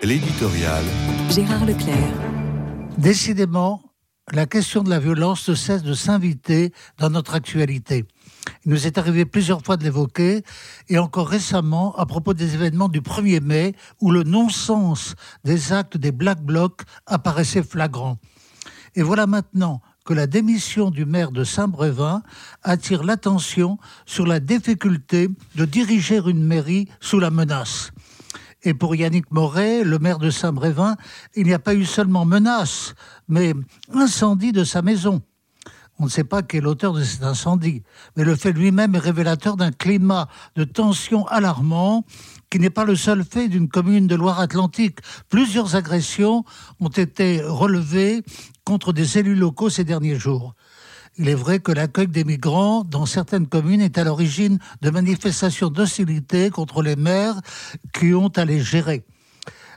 L'éditorial. Gérard Leclerc. Décidément, la question de la violence ne cesse de s'inviter dans notre actualité. Il nous est arrivé plusieurs fois de l'évoquer, et encore récemment à propos des événements du 1er mai, où le non-sens des actes des Black Blocs apparaissait flagrant. Et voilà maintenant que la démission du maire de Saint-Brévin attire l'attention sur la difficulté de diriger une mairie sous la menace. Et pour Yannick Moret, le maire de Saint-Brévin, il n'y a pas eu seulement menace, mais incendie de sa maison. On ne sait pas qui est l'auteur de cet incendie, mais le fait lui-même est révélateur d'un climat de tension alarmant qui n'est pas le seul fait d'une commune de Loire-Atlantique. Plusieurs agressions ont été relevées contre des élus locaux ces derniers jours. Il est vrai que l'accueil des migrants dans certaines communes est à l'origine de manifestations d'hostilité contre les maires qui ont à les gérer.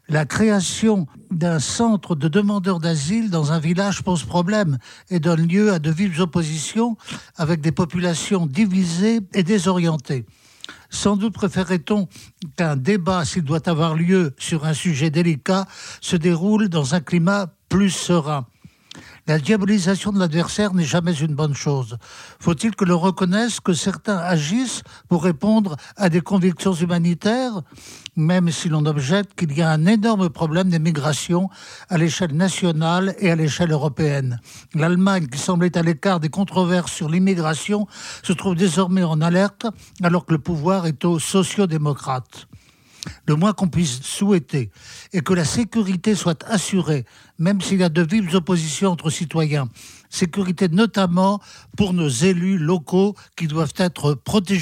La création d'un centre de demandeurs d'asile dans un village pose problème et donne lieu à de vives oppositions avec des populations divisées et désorientées. Sans doute préférerait-on qu'un débat, s'il doit avoir lieu sur un sujet délicat, se déroule dans un climat plus serein. La diabolisation de l'adversaire n'est jamais une bonne chose. Faut-il que l'on reconnaisse que certains agissent pour répondre à des convictions humanitaires, même si l'on objecte qu'il y a un énorme problème d'immigration à l'échelle nationale et à l'échelle européenne? L'Allemagne, qui semblait à l'écart des controverses sur l'immigration, se trouve désormais en alerte alors que le pouvoir est aux sociodémocrates le moins qu'on puisse souhaiter est que la sécurité soit assurée, même s'il y a de vives oppositions entre citoyens. Sécurité notamment pour nos élus locaux qui doivent être protégés.